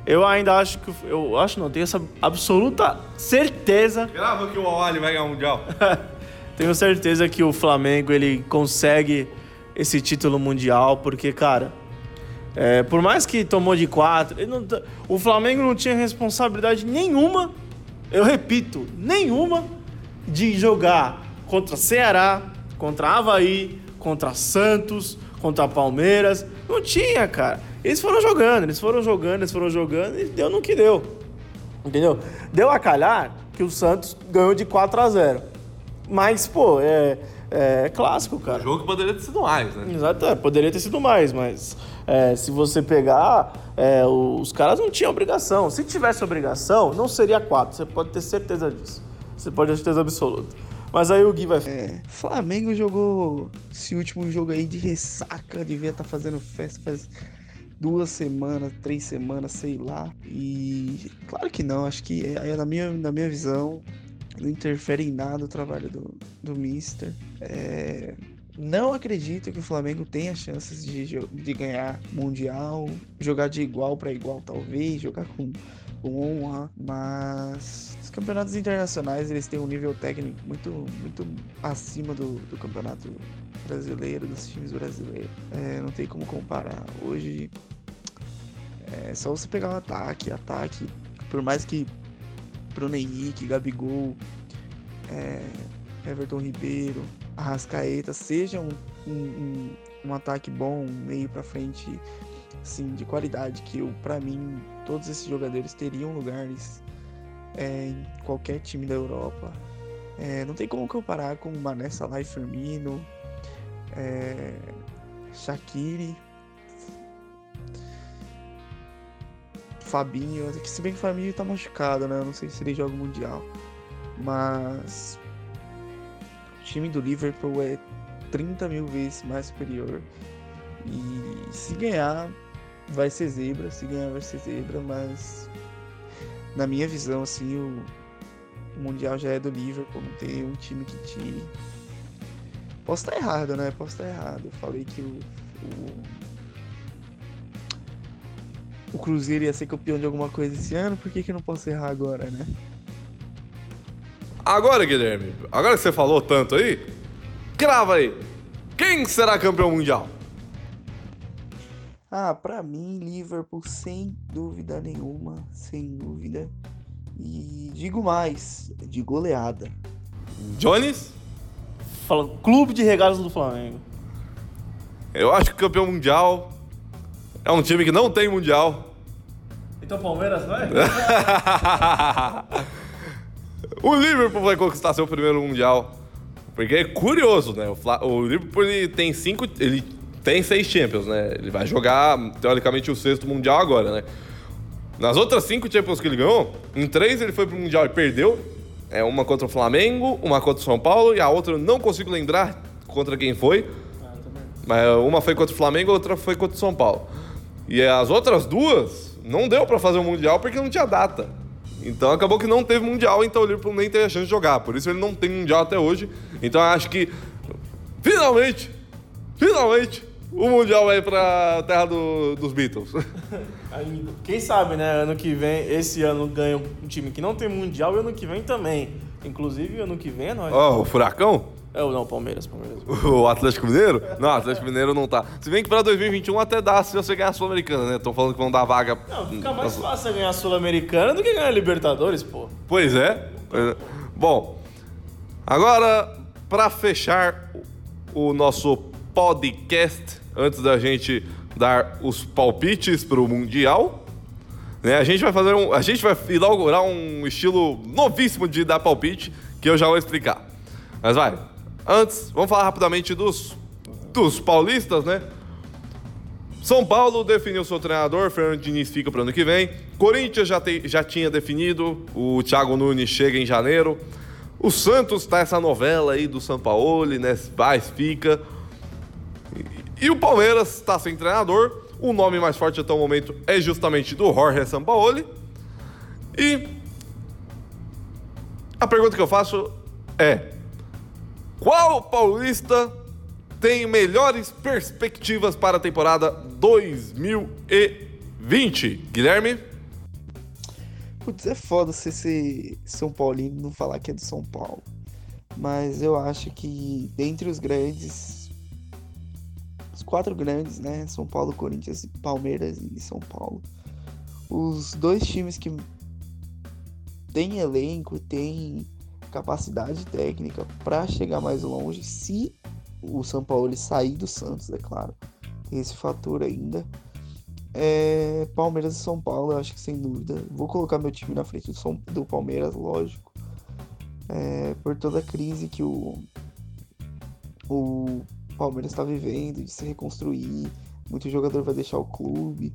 [SPEAKER 2] Eu ainda acho que. Eu acho não, tenho essa absoluta certeza
[SPEAKER 1] Grava que o Al-Ali vai ganhar o Mundial. *laughs*
[SPEAKER 2] Tenho certeza que o Flamengo ele consegue esse título mundial, porque, cara, é, por mais que tomou de quatro, ele não o Flamengo não tinha responsabilidade nenhuma, eu repito, nenhuma, de jogar contra Ceará, contra Havaí, contra Santos, contra Palmeiras. Não tinha, cara. Eles foram jogando, eles foram jogando, eles foram jogando e deu no que deu. Entendeu? Deu a calhar que o Santos ganhou de 4 a 0. Mas, pô, é, é clássico, cara.
[SPEAKER 1] jogo que poderia ter sido mais, né?
[SPEAKER 2] Exato, é, poderia ter sido mais, mas é, se você pegar, é, os caras não tinham obrigação. Se tivesse obrigação, não seria 4. Você pode ter certeza disso. Você pode ter certeza absoluta. Mas aí o Gui vai.
[SPEAKER 3] É, Flamengo jogou esse último jogo aí de ressaca, devia estar fazendo festa faz duas semanas, três semanas, sei lá. E claro que não, acho que é, na, minha, na minha visão não interfere em nada o trabalho do, do Mister. É, não acredito que o Flamengo tenha chances de, de ganhar Mundial, jogar de igual para igual, talvez, jogar com, com honra, mas os campeonatos internacionais eles têm um nível técnico muito, muito acima do, do campeonato brasileiro, dos times brasileiros. É, não tem como comparar. Hoje é só você pegar o ataque, ataque, por mais que Bruno Henrique, Gabigol, é, Everton Ribeiro, Arrascaeta sejam um, um, um ataque bom, um meio pra frente, assim, de qualidade, que pra mim, todos esses jogadores teriam lugares é, em qualquer time da Europa. É, não tem como comparar com Mané, Salah e Firmino, é, Shaqiri, Fabinho, que se bem que o Fabinho tá machucado, né? Eu não sei se ele joga o Mundial. Mas o time do Liverpool é 30 mil vezes mais superior. E se ganhar, vai ser zebra. Se ganhar, vai ser zebra. Mas na minha visão, assim, o, o Mundial já é do Liverpool. Não tem um time que tire. Posso estar errado, né? Posso estar errado. Eu falei que o, o o Cruzeiro ia ser campeão de alguma coisa esse ano, por que, que eu não posso errar agora, né?
[SPEAKER 1] Agora, Guilherme, agora que você falou tanto aí, crava aí. Quem será campeão mundial?
[SPEAKER 3] Ah, pra mim, Liverpool, sem dúvida nenhuma, sem dúvida. E digo mais, de goleada.
[SPEAKER 1] Jones?
[SPEAKER 2] Fala, Clube de Regatas do Flamengo.
[SPEAKER 1] Eu acho que o campeão mundial é um time que não tem mundial.
[SPEAKER 2] Então Palmeiras vai? *laughs*
[SPEAKER 1] O Liverpool vai conquistar seu primeiro Mundial. Porque é curioso, né? O, o Liverpool ele tem cinco. Ele tem seis Champions, né? Ele vai jogar, teoricamente, o sexto Mundial agora, né? Nas outras cinco Champions que ele ganhou, em três ele foi pro Mundial e perdeu. É uma contra o Flamengo, uma contra o São Paulo e a outra eu não consigo lembrar contra quem foi. Mas uma foi contra o Flamengo, outra foi contra o São Paulo. E as outras duas não deu para fazer o Mundial porque não tinha data. Então acabou que não teve Mundial, então o Liverpool nem teve a chance de jogar. Por isso ele não tem Mundial até hoje. Então eu acho que finalmente, finalmente, o Mundial vai pra terra do, dos Beatles. *laughs*
[SPEAKER 2] Quem sabe, né? Ano que vem, esse ano ganha um time que não tem Mundial e ano que vem também. Inclusive, ano que vem é nós.
[SPEAKER 1] Ó, oh, o Furacão?
[SPEAKER 2] É, não, Palmeiras, Palmeiras. *laughs*
[SPEAKER 1] O Atlético Mineiro? Não, o Atlético Mineiro não tá. Se bem que pra 2021 até dá se você ganhar a Sul-Americana, né? Estão falando que vão dar vaga.
[SPEAKER 2] Não, fica mais fácil ganhar a Sul-Americana do que ganhar a Libertadores, pô.
[SPEAKER 1] Pois é. Bom, agora, pra fechar o nosso podcast, antes da gente dar os palpites pro Mundial. Né? A gente vai fazer um. A gente vai inaugurar um estilo novíssimo de dar palpite, que eu já vou explicar. Mas vai. Antes, vamos falar rapidamente dos, dos paulistas, né? São Paulo definiu seu treinador, Fernando Diniz fica para o ano que vem. Corinthians já, te, já tinha definido, o Thiago Nunes chega em janeiro. O Santos tá essa novela aí do São Paulo, né? Vai, fica. E o Palmeiras está sem treinador. O nome mais forte até o momento é justamente do Jorge Sampaoli. E a pergunta que eu faço é: qual paulista tem melhores perspectivas para a temporada 2020? Guilherme?
[SPEAKER 3] Putz, é foda você ser São Paulino e não falar que é do São Paulo. Mas eu acho que dentre os grandes, quatro grandes, né? São Paulo, Corinthians, Palmeiras e São Paulo. Os dois times que têm elenco, têm capacidade técnica para chegar mais longe, se o São Paulo sair do Santos, é claro. Tem esse fator ainda. É, Palmeiras e São Paulo, eu acho que sem dúvida. Vou colocar meu time na frente do, São, do Palmeiras, lógico. É, por toda a crise que o, o Palmeiras está vivendo, de se reconstruir. Muito jogador vai deixar o clube.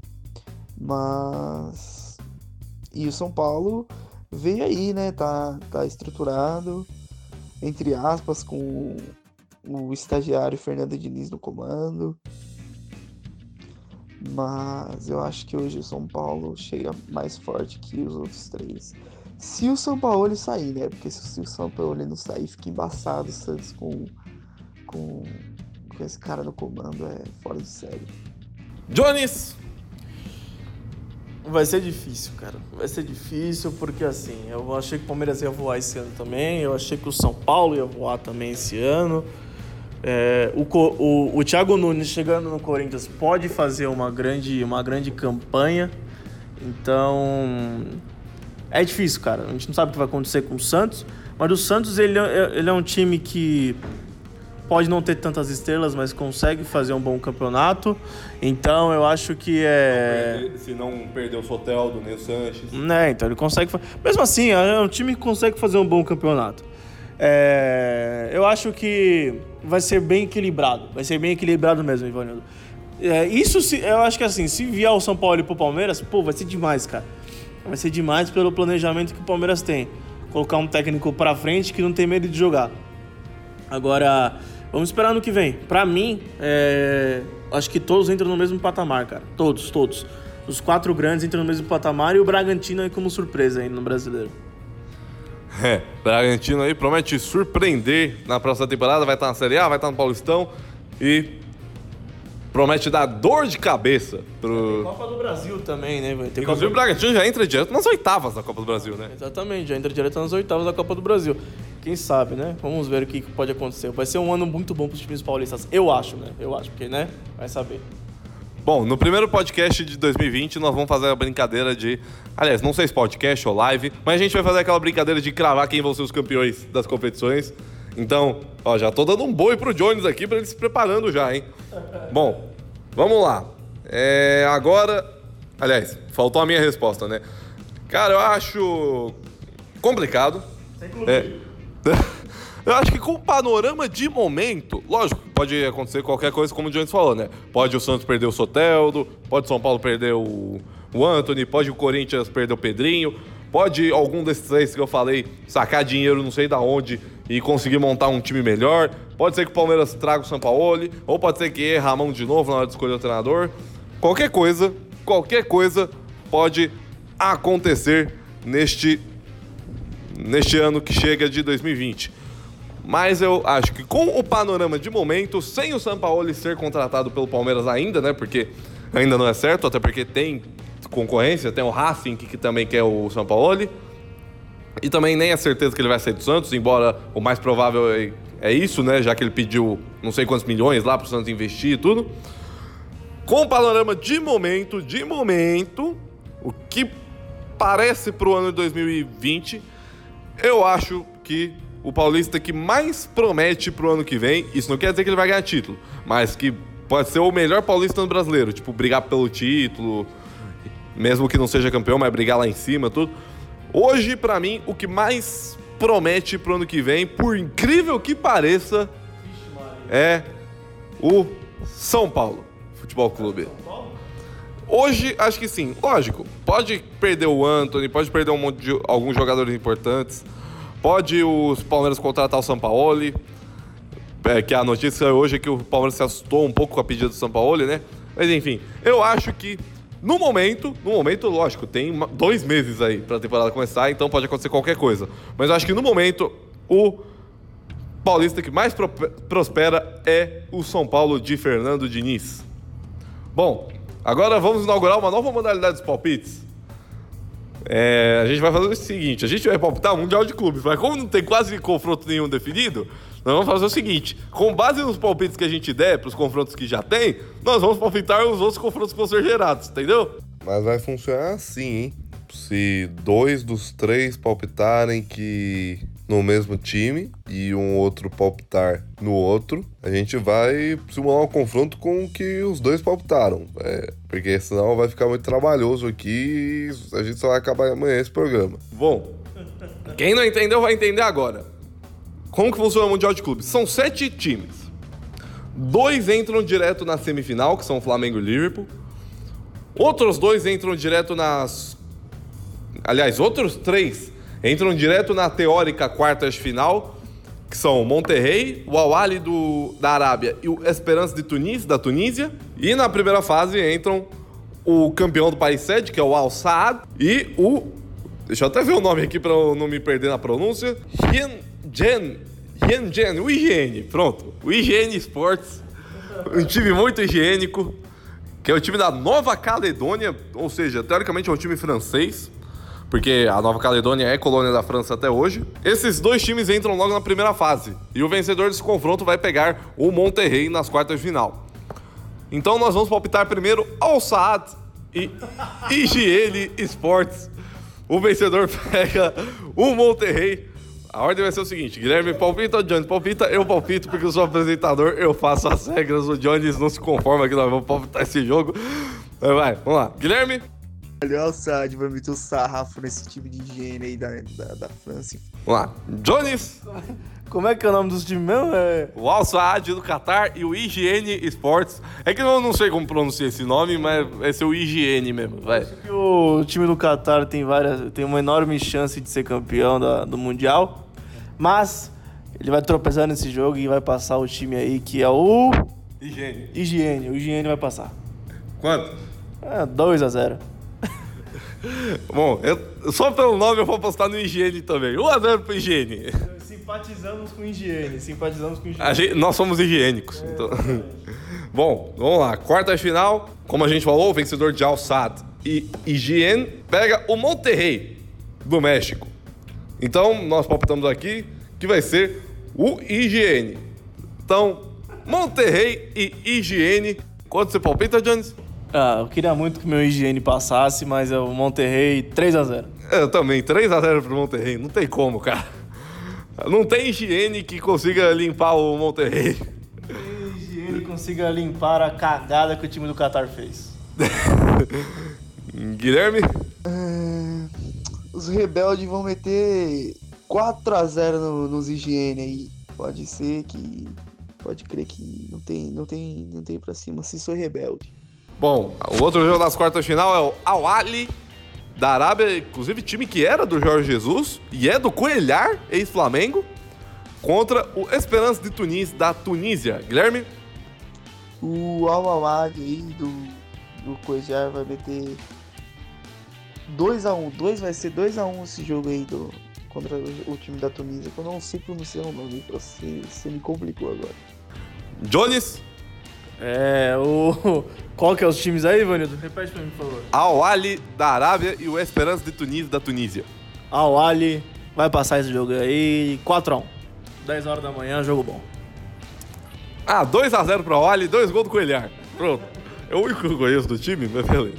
[SPEAKER 3] Mas. E o São Paulo veio aí, né? Tá, tá estruturado, entre aspas, com o estagiário Fernando Diniz no comando. Mas eu acho que hoje o São Paulo chega mais forte que os outros três. Se o São Paulo sair, né? Porque se o São Paulo não sair, fica embaçado o Santos com, com com esse cara no comando é fora de série.
[SPEAKER 1] Jones!
[SPEAKER 2] Vai ser difícil, cara. Vai ser difícil porque assim, eu achei que o Palmeiras ia voar esse ano também, eu achei que o São Paulo ia voar também esse ano. É, o, o, o Thiago Nunes chegando no Corinthians pode fazer uma grande, uma grande campanha. Então. É difícil, cara. A gente não sabe o que vai acontecer com o Santos. Mas o Santos ele, é, ele é um time que pode não ter tantas estrelas, mas consegue fazer um bom campeonato. Então eu acho que
[SPEAKER 1] é. se não perder o Soteldo, nem o Sanches.
[SPEAKER 2] Né, então ele consegue. Mesmo assim, é um time que consegue fazer um bom campeonato. É... Eu acho que vai ser bem equilibrado. Vai ser bem equilibrado mesmo, Ivanildo. É, isso se, eu acho que assim, se vier o São Paulo e pro Palmeiras, pô, vai ser demais, cara. Vai ser demais pelo planejamento que o Palmeiras tem. Colocar um técnico pra frente que não tem medo de jogar. Agora, Vamos esperar no que vem. Para mim, é... acho que todos entram no mesmo patamar, cara. Todos, todos. Os quatro grandes entram no mesmo patamar e o Bragantino aí como surpresa aí no brasileiro.
[SPEAKER 1] É, Bragantino aí promete surpreender na próxima temporada. Vai estar na Série A, vai estar no Paulistão e promete dar dor de cabeça pro.
[SPEAKER 2] Tem Copa do Brasil também, né?
[SPEAKER 1] Tem Inclusive Copa... o Bragantino já entra direto nas oitavas da Copa do Brasil, né?
[SPEAKER 2] Exatamente, já entra direto nas oitavas da Copa do Brasil. Quem sabe, né? Vamos ver o que pode acontecer. Vai ser um ano muito bom para os times paulistas. Eu acho, né? Eu acho, porque, né? Vai saber.
[SPEAKER 1] Bom, no primeiro podcast de 2020 nós vamos fazer a brincadeira de. Aliás, não sei se podcast ou live, mas a gente vai fazer aquela brincadeira de cravar quem vão ser os campeões das competições. Então, ó, já tô dando um boi pro Jones aqui para ele se preparando já, hein? Bom, vamos lá. É, agora. Aliás, faltou a minha resposta, né? Cara, eu acho complicado É. *laughs* Eu acho que com o panorama de momento, lógico, pode acontecer qualquer coisa, como o Jones falou, né? Pode o Santos perder o Soteldo, pode o São Paulo perder o, o Anthony, pode o Corinthians perder o Pedrinho, pode algum desses três que eu falei sacar dinheiro não sei da onde e conseguir montar um time melhor. Pode ser que o Palmeiras traga o Sampaoli, ou pode ser que erra a mão de novo na hora de escolher o treinador. Qualquer coisa, qualquer coisa pode acontecer neste neste ano que chega de 2020. Mas eu acho que com o panorama de momento, sem o Sampaoli ser contratado pelo Palmeiras ainda, né? Porque ainda não é certo, até porque tem concorrência, tem o Racing que, também quer o Sampaoli. E também nem é certeza que ele vai sair do Santos, embora o mais provável é, é isso, né? Já que ele pediu não sei quantos milhões lá para o Santos investir e tudo. Com o panorama de momento, de momento, o que parece para o ano de 2020, eu acho que o paulista que mais promete pro ano que vem, isso não quer dizer que ele vai ganhar título, mas que pode ser o melhor paulista no brasileiro, tipo, brigar pelo título, mesmo que não seja campeão, mas brigar lá em cima, tudo. Hoje, para mim, o que mais promete pro ano que vem, por incrível que pareça, é o São Paulo Futebol Clube. Hoje, acho que sim. Lógico, pode perder o Anthony, pode perder um monte de alguns jogadores importantes. Pode os Palmeiras contratar o Sampaoli, é, que a notícia hoje é que o Palmeiras se assustou um pouco com a pedida do Sampaoli, né? Mas enfim, eu acho que no momento, no momento, lógico, tem dois meses aí para a temporada começar, então pode acontecer qualquer coisa. Mas eu acho que no momento o paulista que mais pro prospera é o São Paulo de Fernando Diniz. Bom, agora vamos inaugurar uma nova modalidade dos palpites. É, a gente vai fazer o seguinte: a gente vai palpitar o Mundial de Clubes, mas como não tem quase confronto nenhum definido, nós vamos fazer o seguinte: com base nos palpites que a gente der para os confrontos que já tem, nós vamos palpitar os outros confrontos que vão ser gerados, entendeu?
[SPEAKER 4] Mas vai funcionar assim, hein? Se dois dos três palpitarem que no mesmo time e um outro palpitar no outro, a gente vai simular um confronto com o que os dois palpitaram. É, porque senão vai ficar muito trabalhoso aqui e a gente só vai acabar amanhã esse programa.
[SPEAKER 1] Bom, quem não entendeu vai entender agora. Como que funciona o Mundial de Clubes? São sete times. Dois entram direto na semifinal, que são Flamengo e Liverpool. Outros dois entram direto nas. Aliás, outros três entram direto na teórica quartas final, que são Monterrey, o Al do da Arábia e o Esperance de Tunis, da Tunísia. E na primeira fase entram o campeão do país sede, que é o Al Saad, e o. Deixa eu até ver o nome aqui para não me perder na pronúncia. Hien Jen, o IGN, pronto. O IGN Sports, um time muito higiênico, que é o time da Nova Caledônia, ou seja, teoricamente é um time francês porque a Nova Caledônia é colônia da França até hoje. Esses dois times entram logo na primeira fase e o vencedor desse confronto vai pegar o Monterrey nas quartas de final. Então nós vamos palpitar primeiro Al Saad e IGL Sports. O vencedor *laughs* pega o Monterrey. A ordem vai ser o seguinte: Guilherme palpita, o Jones palpita, eu palpito, porque eu sou apresentador, eu faço as regras, o Jones não se conforma que nós vamos palpitar esse jogo. Vai, vamos lá. Guilherme?
[SPEAKER 3] Olha o Sad vai meter o sarrafo nesse time de higiene aí da, da, da França.
[SPEAKER 1] Vamos lá. Jones.
[SPEAKER 2] Como é que é o nome dos times mesmo? É...
[SPEAKER 1] O Al Saad do Qatar e o Higiene Sports. É que eu não sei como pronunciar esse nome, mas é seu Higiene mesmo, vai.
[SPEAKER 2] Acho que o time do Qatar tem várias, tem uma enorme chance de ser campeão da, do mundial, mas ele vai tropeçar nesse jogo e vai passar o time aí que é o
[SPEAKER 1] Higiene.
[SPEAKER 2] Higiene. O Higiene vai passar.
[SPEAKER 1] Quanto?
[SPEAKER 2] É, 2 a 0.
[SPEAKER 1] Bom, eu, só pelo nome eu vou apostar no Higiene também. 1x0 pro Higiene.
[SPEAKER 2] Simpatizamos com higiene, simpatizamos com higiene.
[SPEAKER 1] Gente, nós somos higiênicos. É, então. *laughs* Bom, vamos lá. Quarta final, como a gente falou, o vencedor de Al-Sad e Higiene pega o Monterrey do México. Então, nós palpitamos aqui que vai ser o Higiene. Então, Monterrey e Higiene. Quanto você palpita, Jones?
[SPEAKER 2] Ah, eu queria muito que o meu higiene passasse, mas o Monterrey 3 a 0
[SPEAKER 1] Eu também, 3 a 0 pro Monterrey. Não tem como, cara. Não tem higiene que consiga limpar o Monterrey.
[SPEAKER 2] Tem higiene que consiga limpar a cagada que o time do Qatar fez. *laughs*
[SPEAKER 1] Guilherme?
[SPEAKER 3] É, os rebeldes vão meter 4x0 no, nos higiene aí. Pode ser que. Pode crer que não tem, não tem, não tem pra cima. Se sou rebelde.
[SPEAKER 1] Bom, o outro jogo das quartas de final é o Al Ali da Arábia, inclusive time que era do Jorge Jesus e é do Coelhar, ex-Flamengo, contra o Esperance de Tunis da Tunísia. Guilherme?
[SPEAKER 3] O Al Awad aí do, do Coelhar vai meter 2x1. 2 vai ser 2x1 esse jogo aí do, contra o, o time da Tunísia, que eu não sei pronunciar o nome, você, você me complicou agora.
[SPEAKER 1] Jones?
[SPEAKER 2] É, o. *laughs* Qual que é os times aí, Ivanildo? Repete pra mim, por favor.
[SPEAKER 1] Al Ali da Arábia e o Esperance de Tunis da Tunísia.
[SPEAKER 2] Al Ali vai passar esse jogo aí 4x1. 10 horas da manhã, jogo bom.
[SPEAKER 1] Ah, 2x0 pro Al Ali, 2 gols do Coelhar. Pronto. É o único que eu conheço do time, mas beleza.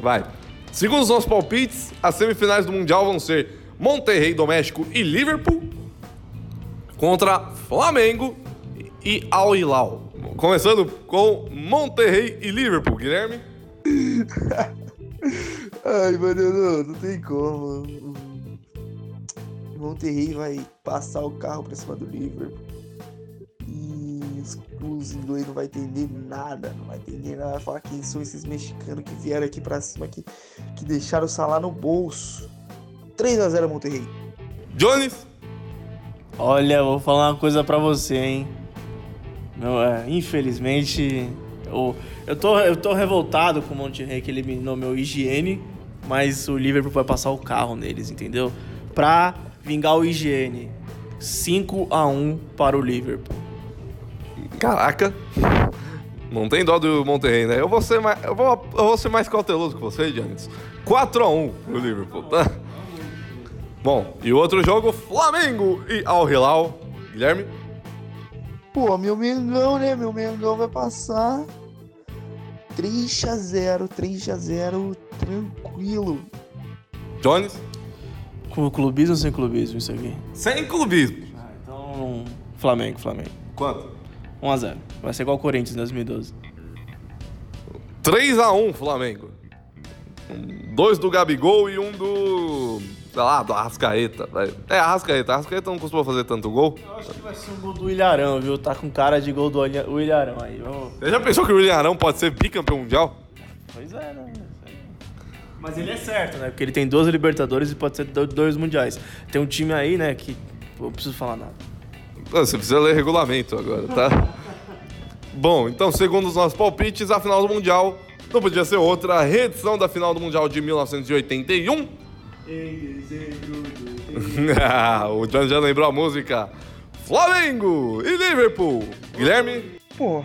[SPEAKER 1] Vai. Segundo os nossos palpites, as semifinais do Mundial vão ser Monterrey doméstico e Liverpool contra Flamengo e Al Hilal. Começando com Monterrey e Liverpool, Guilherme. *laughs*
[SPEAKER 3] Ai, mano, não, não tem como. O Monterrey vai passar o carro pra cima do Liverpool. E os, os ingleses não vai entender nada, não vai entender nada. Vai falar quem são esses mexicanos que vieram aqui pra cima, que, que deixaram o salário no bolso. 3x0 Monterrey.
[SPEAKER 1] Jones.
[SPEAKER 2] Olha, vou falar uma coisa pra você, hein. Não, é, infelizmente, eu, eu, tô, eu tô revoltado com o Monterrey que eliminou meu higiene, mas o Liverpool vai passar o carro neles, entendeu? Pra vingar o higiene. 5 a 1 para o Liverpool.
[SPEAKER 1] Caraca. Não tem dó do Monterrey, né? Eu vou ser mais, eu vou, eu vou ser mais cauteloso que você, Jones. 4x1 pro Liverpool, tá? Bom, e o outro jogo, Flamengo e Al Hilal. Guilherme?
[SPEAKER 3] Pô, meu Mengão, né? Meu Mengão vai passar 3x0, 3x0, tranquilo.
[SPEAKER 1] Jones?
[SPEAKER 2] Com clubismo ou sem clubismo isso aqui?
[SPEAKER 1] Sem clubismo.
[SPEAKER 2] Ah, então, Flamengo, Flamengo.
[SPEAKER 1] Quanto?
[SPEAKER 2] 1x0. Vai ser igual o Corinthians em 2012.
[SPEAKER 1] 3x1 Flamengo. Dois do Gabigol e um do. Sei lá, do Arrascaeta. vai. É, Arrascaeta. Arrascaeta não costuma fazer tanto gol.
[SPEAKER 2] Eu acho que vai ser um gol do Ilharão, viu? Tá com cara de gol do Ilharão aí. Vamos...
[SPEAKER 1] Você já pensou que o William Arão pode ser bicampeão mundial?
[SPEAKER 2] Pois é, né? Mas ele é certo, né? Porque ele tem 12 Libertadores e pode ser do- dois Mundiais. Tem um time aí, né, que... Eu preciso falar nada.
[SPEAKER 1] Você precisa ler regulamento agora, tá? *laughs* Bom, então, segundo os nossos palpites, a final do Mundial não podia ser outra. A reedição da final do Mundial de 1981. *laughs* Ah, o John já lembrou a música. Flamengo e Liverpool. Guilherme?
[SPEAKER 3] Pô,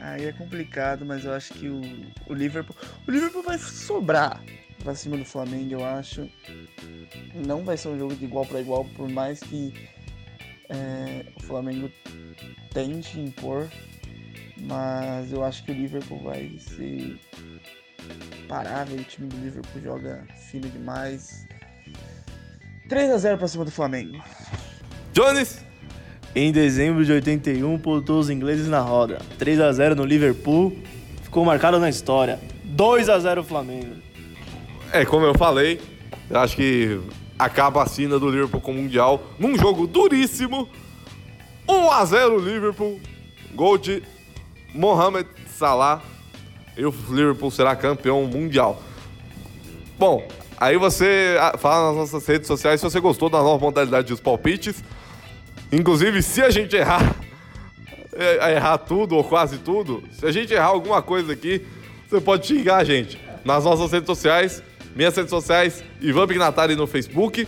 [SPEAKER 3] aí é complicado, mas eu acho que o, o Liverpool. O Liverpool vai sobrar pra cima do Flamengo, eu acho. Não vai ser um jogo de igual para igual, por mais que é, o Flamengo tente impor. Mas eu acho que o Liverpool vai ser parável. O time do Liverpool joga fino demais. 3x0 pra cima do Flamengo.
[SPEAKER 1] Jones?
[SPEAKER 2] Em dezembro de 81, botou os ingleses na roda. 3 a 0 no Liverpool. Ficou marcado na história. 2 a 0 Flamengo.
[SPEAKER 1] É, como eu falei, eu acho que acaba a sina do Liverpool com o Mundial num jogo duríssimo. 1x0 Liverpool. Gol de Mohamed Salah. E o Liverpool será campeão mundial. Bom, aí você ah, fala nas nossas redes sociais se você gostou da nova modalidade dos palpites. Inclusive, se a gente errar, *laughs* é, errar tudo ou quase tudo, se a gente errar alguma coisa aqui, você pode xingar a gente nas nossas redes sociais. Minhas redes sociais, Ivan Pignatari no Facebook,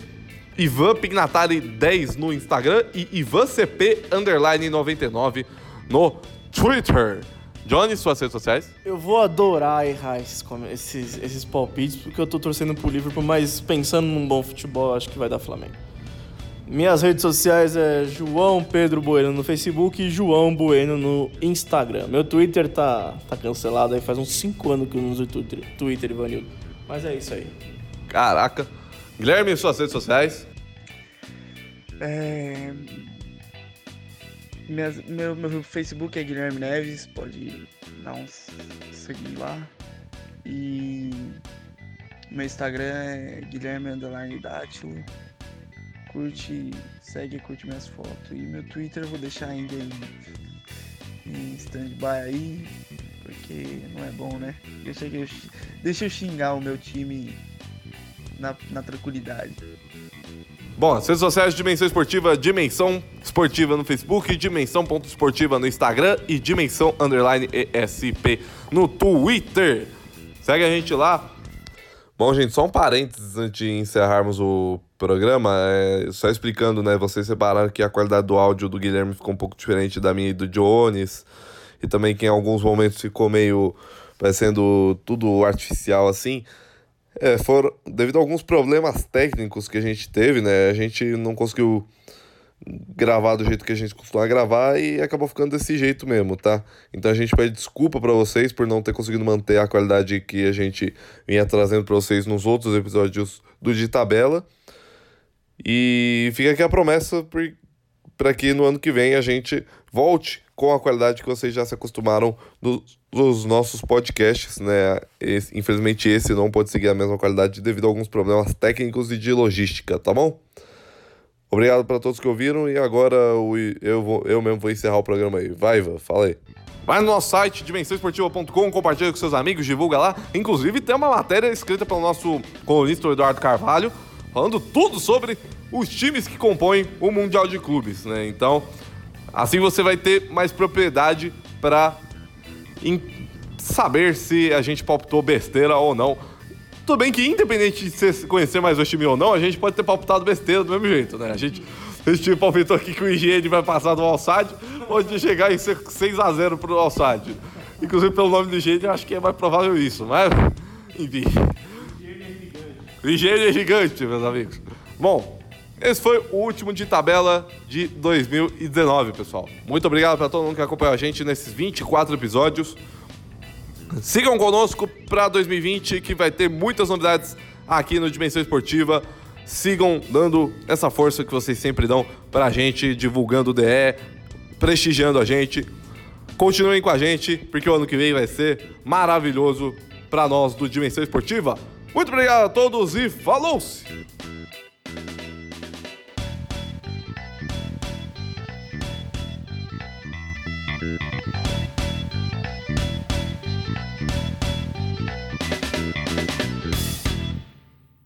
[SPEAKER 1] Ivan Pignatari 10 no Instagram e Ivan CP underline 99 no Twitter. Johnny, suas redes sociais?
[SPEAKER 2] Eu vou adorar errar esses, esses, esses palpites, porque eu tô torcendo pro Liverpool, mas pensando num bom futebol, acho que vai dar Flamengo. Minhas redes sociais é João Pedro Bueno no Facebook e João Bueno no Instagram. Meu Twitter tá, tá cancelado aí faz uns 5 anos que eu não uso Twitter, Twitter, Ivanildo. Mas é isso aí.
[SPEAKER 1] Caraca. Guilherme, suas redes sociais?
[SPEAKER 3] É... meu, meu Facebook é Guilherme Neves, pode dar um seguir lá. E meu Instagram é Guilherme Dátilo. curte, segue curte minhas fotos. E meu Twitter eu vou deixar ainda em, em stand-by aí, porque não é bom, né? Deixa eu, deixa eu xingar o meu time na, na tranquilidade.
[SPEAKER 1] Bom, as redes sociais Dimensão Esportiva, Dimensão Esportiva no Facebook, Dimensão.esportiva no Instagram e Dimensão Underline ESP no Twitter. Segue a gente lá.
[SPEAKER 4] Bom, gente, só um parênteses antes de encerrarmos o programa. É, só explicando, né? Vocês separaram que a qualidade do áudio do Guilherme ficou um pouco diferente da minha e do Jones. E também que em alguns momentos ficou meio parecendo tudo artificial assim. É, foram devido a alguns problemas técnicos que a gente teve, né? A gente não conseguiu gravar do jeito que a gente costuma gravar e acabou ficando desse jeito mesmo, tá? Então a gente pede desculpa para vocês por não ter conseguido manter a qualidade que a gente vinha trazendo para vocês nos outros episódios do De Tabela. E fica aqui a promessa para que no ano que vem a gente volte com a qualidade que vocês já se acostumaram nos nossos podcasts, né? Esse, infelizmente esse não pode seguir a mesma qualidade devido a alguns problemas técnicos e de logística, tá bom? Obrigado para todos que ouviram e agora eu, vou, eu mesmo vou encerrar o programa aí. Vai, Ivan, fala aí.
[SPEAKER 1] Vai no nosso site, dimensãoesportiva.com, compartilha com seus amigos, divulga lá. Inclusive, tem uma matéria escrita pelo nosso colunista Eduardo Carvalho, falando tudo sobre os times que compõem o Mundial de Clubes, né? Então, assim você vai ter mais propriedade para saber se a gente palpitou besteira ou não tudo bem que, independente de você conhecer mais o time ou não, a gente pode ter palpitado besteira do mesmo jeito, né? A gente, esse time palpitou aqui que o Higiene vai passar do Alçad, pode chegar em 6x0 pro Alçad. Inclusive, pelo nome do Higiene, eu acho que é mais provável isso, mas, enfim. O Higiene é gigante, meus amigos. Bom, esse foi o último de tabela de 2019, pessoal. Muito obrigado para todo mundo que acompanhou a gente nesses 24 episódios. Sigam conosco para 2020 que vai ter muitas novidades aqui no Dimensão Esportiva. Sigam dando essa força que vocês sempre dão para a gente, divulgando o DE, prestigiando a gente. Continuem com a gente, porque o ano que vem vai ser maravilhoso para nós do Dimensão Esportiva. Muito obrigado a todos e falou-se!